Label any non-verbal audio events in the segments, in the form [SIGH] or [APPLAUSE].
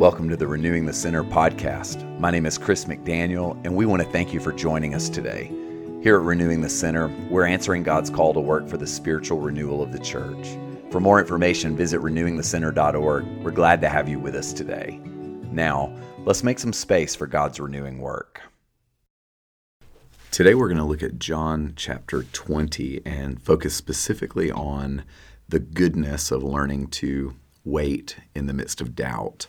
Welcome to the Renewing the Center podcast. My name is Chris McDaniel, and we want to thank you for joining us today. Here at Renewing the Center, we're answering God's call to work for the spiritual renewal of the church. For more information, visit renewingthecenter.org. We're glad to have you with us today. Now, let's make some space for God's renewing work. Today, we're going to look at John chapter 20 and focus specifically on the goodness of learning to wait in the midst of doubt.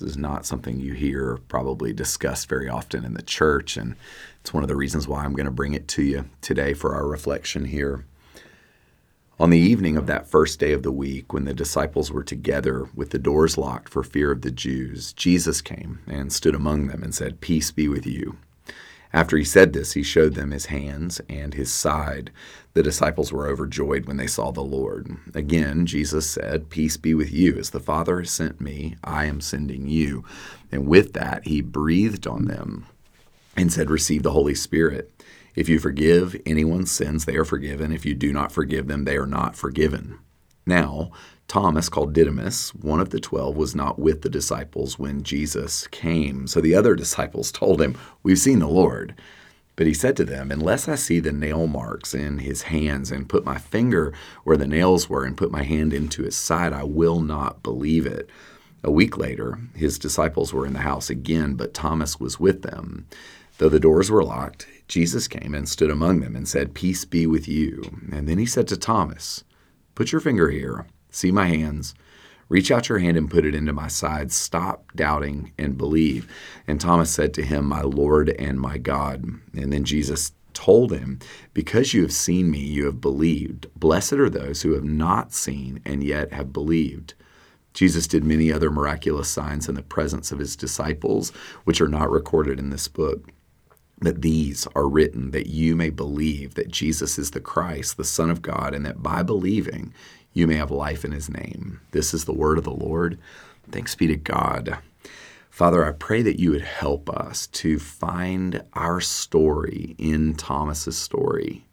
This is not something you hear probably discussed very often in the church, and it's one of the reasons why I'm going to bring it to you today for our reflection here. On the evening of that first day of the week, when the disciples were together with the doors locked for fear of the Jews, Jesus came and stood among them and said, Peace be with you. After he said this, he showed them his hands and his side. The disciples were overjoyed when they saw the Lord. Again, Jesus said, Peace be with you. As the Father has sent me, I am sending you. And with that, he breathed on them and said, Receive the Holy Spirit. If you forgive anyone's sins, they are forgiven. If you do not forgive them, they are not forgiven. Now, Thomas, called Didymus, one of the twelve, was not with the disciples when Jesus came. So the other disciples told him, We've seen the Lord. But he said to them, Unless I see the nail marks in his hands, and put my finger where the nails were, and put my hand into his side, I will not believe it. A week later, his disciples were in the house again, but Thomas was with them. Though the doors were locked, Jesus came and stood among them and said, Peace be with you. And then he said to Thomas, Put your finger here See my hands. Reach out your hand and put it into my side. Stop doubting and believe. And Thomas said to him, My Lord and my God. And then Jesus told him, Because you have seen me, you have believed. Blessed are those who have not seen and yet have believed. Jesus did many other miraculous signs in the presence of his disciples, which are not recorded in this book. But these are written that you may believe that Jesus is the Christ, the Son of God, and that by believing you may have life in his name. This is the word of the Lord. Thanks be to God. Father, I pray that you would help us to find our story in Thomas's story.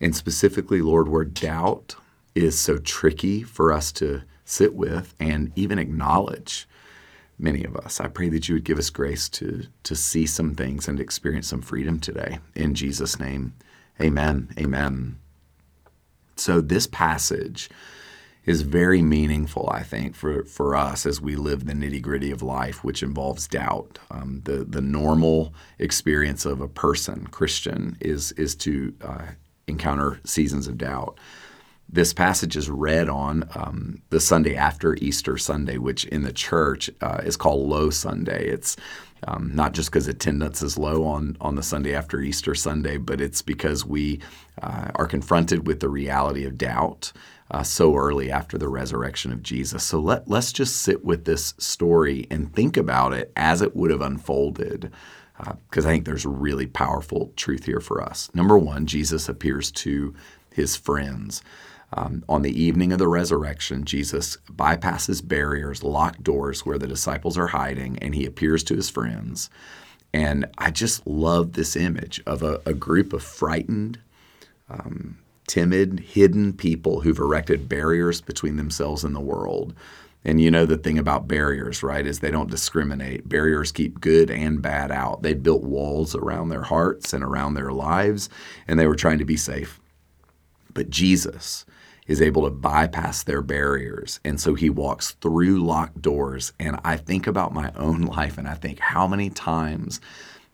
And specifically, Lord, where doubt is so tricky for us to sit with and even acknowledge many of us. I pray that you would give us grace to, to see some things and experience some freedom today. In Jesus' name, amen. Amen. So, this passage is very meaningful, I think, for, for us as we live the nitty gritty of life, which involves doubt. Um, the, the normal experience of a person, Christian, is, is to uh, encounter seasons of doubt. This passage is read on um, the Sunday after Easter Sunday, which in the church uh, is called Low Sunday. It's um, not just because attendance is low on, on the Sunday after Easter Sunday, but it's because we uh, are confronted with the reality of doubt uh, so early after the resurrection of Jesus. So let, let's just sit with this story and think about it as it would have unfolded, because uh, I think there's really powerful truth here for us. Number one, Jesus appears to his friends. Um, on the evening of the resurrection, Jesus bypasses barriers, locked doors where the disciples are hiding, and he appears to his friends. And I just love this image of a, a group of frightened, um, timid, hidden people who've erected barriers between themselves and the world. And you know the thing about barriers, right, is they don't discriminate. Barriers keep good and bad out. They built walls around their hearts and around their lives, and they were trying to be safe. But Jesus, is able to bypass their barriers. And so he walks through locked doors. And I think about my own life and I think, how many times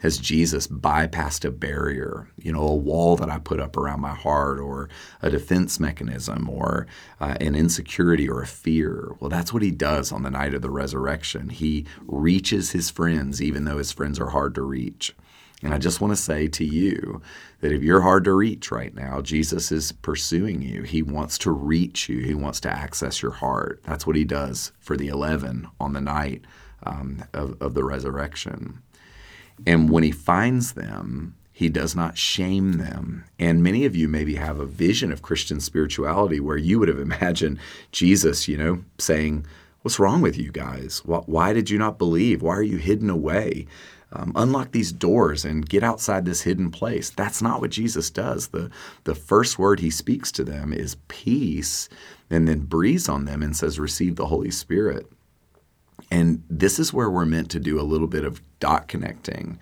has Jesus bypassed a barrier, you know, a wall that I put up around my heart or a defense mechanism or uh, an insecurity or a fear? Well, that's what he does on the night of the resurrection. He reaches his friends, even though his friends are hard to reach. And I just want to say to you that if you're hard to reach right now, Jesus is pursuing you. He wants to reach you, He wants to access your heart. That's what He does for the 11 on the night um, of, of the resurrection. And when He finds them, he does not shame them. And many of you maybe have a vision of Christian spirituality where you would have [LAUGHS] imagined Jesus, you know, saying, What's wrong with you guys? Why did you not believe? Why are you hidden away? Um, unlock these doors and get outside this hidden place. That's not what Jesus does. The, the first word he speaks to them is peace and then breathes on them and says, Receive the Holy Spirit. And this is where we're meant to do a little bit of dot connecting.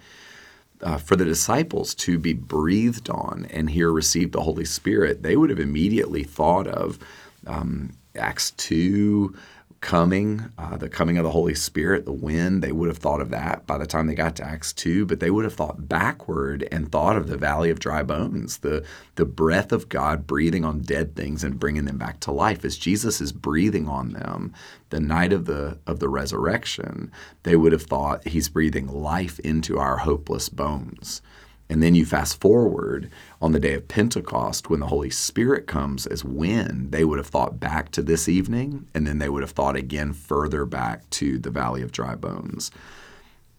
Uh, for the disciples to be breathed on and here receive the Holy Spirit, they would have immediately thought of um, Acts 2, coming, uh, the coming of the Holy Spirit, the wind, they would have thought of that by the time they got to Acts 2, but they would have thought backward and thought of the valley of dry bones, the, the breath of God breathing on dead things and bringing them back to life. As Jesus is breathing on them the night of the, of the resurrection, they would have thought he's breathing life into our hopeless bones. And then you fast forward on the day of Pentecost when the Holy Spirit comes as wind, they would have thought back to this evening, and then they would have thought again further back to the Valley of Dry Bones.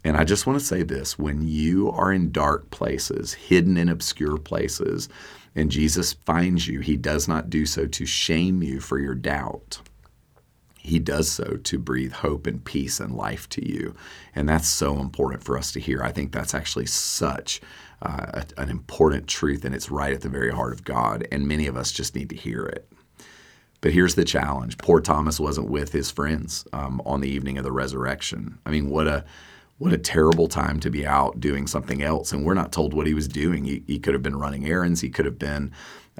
And I just want to say this when you are in dark places, hidden in obscure places, and Jesus finds you, he does not do so to shame you for your doubt he does so to breathe hope and peace and life to you. And that's so important for us to hear. I think that's actually such uh, an important truth, and it's right at the very heart of God. And many of us just need to hear it. But here's the challenge poor Thomas wasn't with his friends um, on the evening of the resurrection. I mean, what a what a terrible time to be out doing something else. And we're not told what he was doing. He, he could have been running errands. He could have been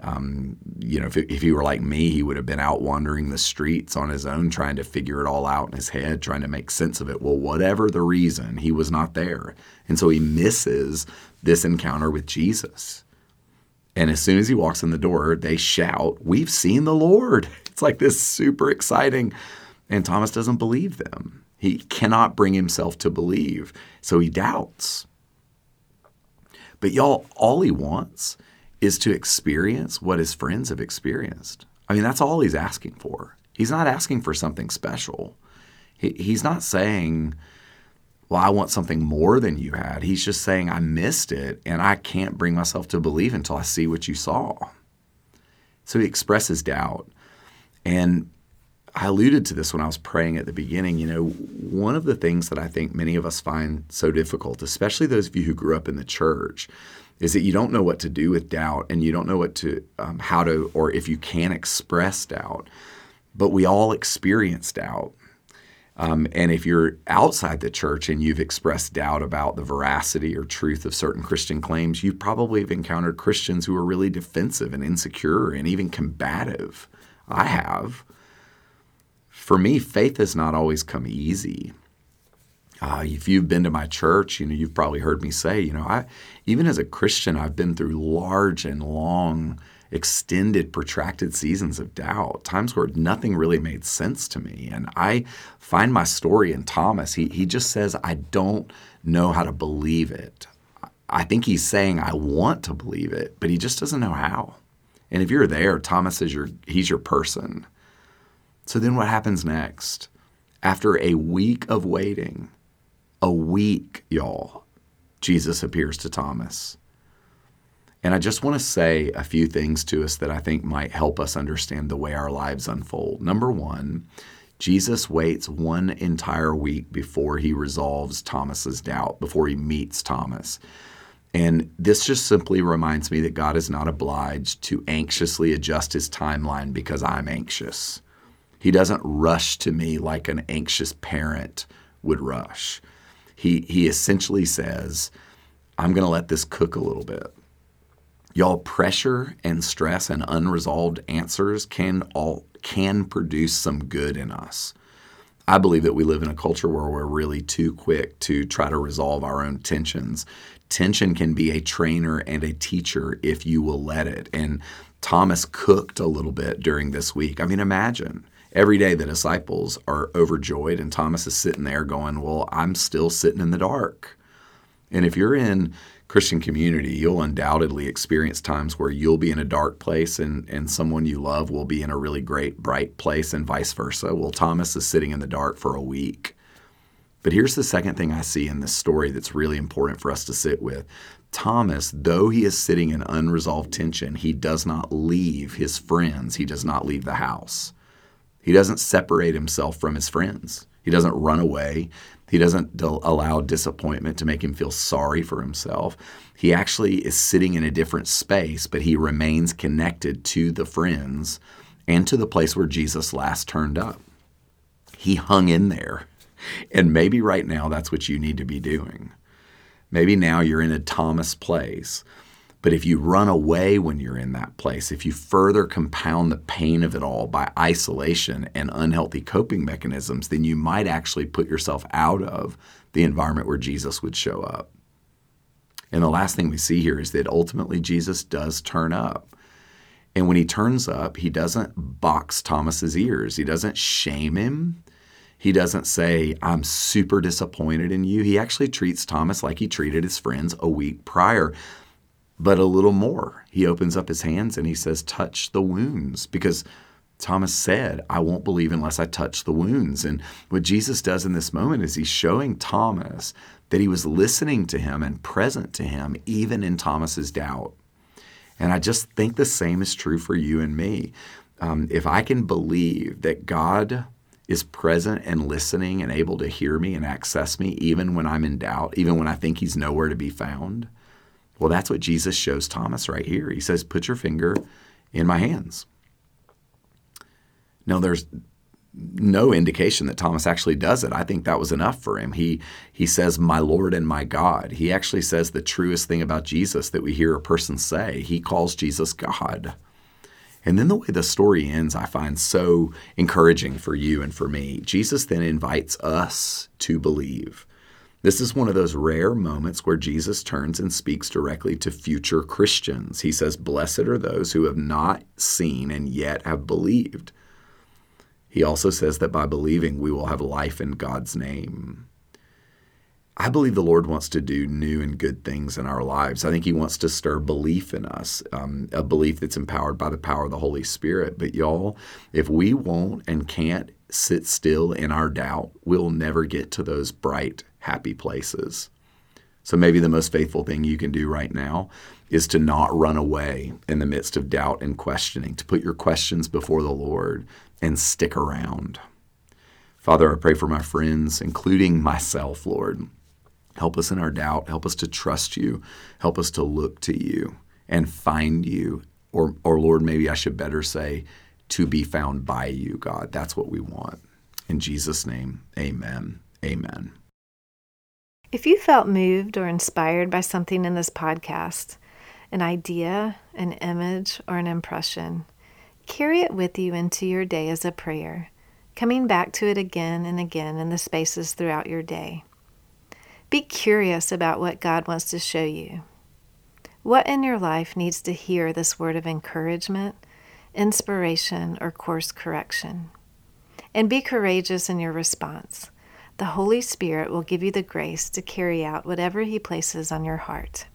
um, you know, if, if he were like me, he would have been out wandering the streets on his own, trying to figure it all out in his head, trying to make sense of it. Well, whatever the reason, he was not there. And so he misses this encounter with Jesus. And as soon as he walks in the door, they shout, We've seen the Lord. [LAUGHS] It's like this super exciting. And Thomas doesn't believe them. He cannot bring himself to believe. So he doubts. But y'all, all he wants is to experience what his friends have experienced. I mean, that's all he's asking for. He's not asking for something special. He, he's not saying, well, I want something more than you had. He's just saying, I missed it and I can't bring myself to believe until I see what you saw. So he expresses doubt. And I alluded to this when I was praying at the beginning. You know, one of the things that I think many of us find so difficult, especially those of you who grew up in the church, is that you don't know what to do with doubt and you don't know what to um, how to or if you can express doubt but we all experience doubt um, and if you're outside the church and you've expressed doubt about the veracity or truth of certain Christian claims, you probably have encountered Christians who are really defensive and insecure and even combative. I have. For me, faith has not always come easy. Uh, if you've been to my church, you know you've probably heard me say, you know, I even as a Christian, I've been through large and long, extended, protracted seasons of doubt, times where nothing really made sense to me. And I find my story in Thomas. He he just says, I don't know how to believe it. I think he's saying I want to believe it, but he just doesn't know how. And if you're there, Thomas is your he's your person. So then what happens next? After a week of waiting, a week, y'all, Jesus appears to Thomas. And I just want to say a few things to us that I think might help us understand the way our lives unfold. Number one, Jesus waits one entire week before he resolves Thomas's doubt, before he meets Thomas. And this just simply reminds me that God is not obliged to anxiously adjust his timeline because I'm anxious. He doesn't rush to me like an anxious parent would rush he he essentially says, I'm going to let this cook a little bit. Y'all, pressure and stress and unresolved answers can all can produce some good in us. I believe that we live in a culture where we're really too quick to try to resolve our own tensions. Tension can be a trainer and a teacher if you will let it. And Thomas cooked a little bit during this week. I mean, imagine every day the disciples are overjoyed, and Thomas is sitting there going, Well, I'm still sitting in the dark. And if you're in Christian community, you'll undoubtedly experience times where you'll be in a dark place and, and someone you love will be in a really great, bright place, and vice versa. Well, Thomas is sitting in the dark for a week. But here's the second thing I see in this story that's really important for us to sit with. Thomas, though he is sitting in unresolved tension, he does not leave his friends, he does not leave the house. He doesn't separate himself from his friends. He doesn't run away. He doesn't allow disappointment to make him feel sorry for himself. He actually is sitting in a different space, but he remains connected to the friends and to the place where Jesus last turned up. He hung in there. and maybe right now that's what you need to be doing. Maybe now you're in a Thomas place. But if you run away when you're in that place, if you further compound the pain of it all by isolation and unhealthy coping mechanisms, then you might actually put yourself out of the environment where Jesus would show up. And the last thing we see here is that ultimately Jesus does turn up. And when he turns up, he doesn't box Thomas's ears. He doesn't shame him. He doesn't say, I'm super disappointed in you. He actually treats Thomas like he treated his friends a week prior, but a little more. He opens up his hands and he says, Touch the wounds, because Thomas said, I won't believe unless I touch the wounds. And what Jesus does in this moment is he's showing Thomas that he was listening to him and present to him, even in Thomas's doubt. And I just think the same is true for you and me. Um, if I can believe that God is present and listening and able to hear me and access me, even when I'm in doubt, even when I think he's nowhere to be found, well, that's what Jesus shows Thomas right here. He says, Put your finger in my hands. Now, there's no indication that Thomas actually does it. I think that was enough for him. He he says, "My Lord and my God." He actually says the truest thing about Jesus that we hear a person say. He calls Jesus God. And then the way the story ends, I find so encouraging for you and for me. Jesus then invites us to believe. This is one of those rare moments where Jesus turns and speaks directly to future Christians. He says, Blessed are those who have not seen and yet have believed. He also says that by believing, we will have life in God's name. I believe the Lord wants to do new and good things in our lives. I think He wants to stir belief in us, um, a belief that's empowered by the power of the Holy Spirit. But, y'all, if we won't and can't sit still in our doubt, we'll never get to those bright, happy places. So, maybe the most faithful thing you can do right now is to not run away in the midst of doubt and questioning, to put your questions before the Lord, and stick around. Father, I pray for my friends, including myself, Lord. Help us in our doubt. Help us to trust you. Help us to look to you and find you. Or, or Lord, maybe I should better say, to be found by you, God. That's what we want. In Jesus' name, amen. Amen. If you felt moved or inspired by something in this podcast, an idea, an image, or an impression, Carry it with you into your day as a prayer, coming back to it again and again in the spaces throughout your day. Be curious about what God wants to show you. What in your life needs to hear this word of encouragement, inspiration, or course correction? And be courageous in your response. The Holy Spirit will give you the grace to carry out whatever He places on your heart.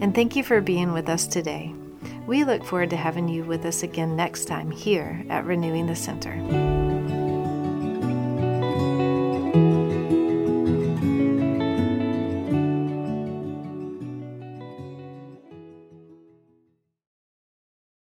And thank you for being with us today. We look forward to having you with us again next time here at Renewing the Center.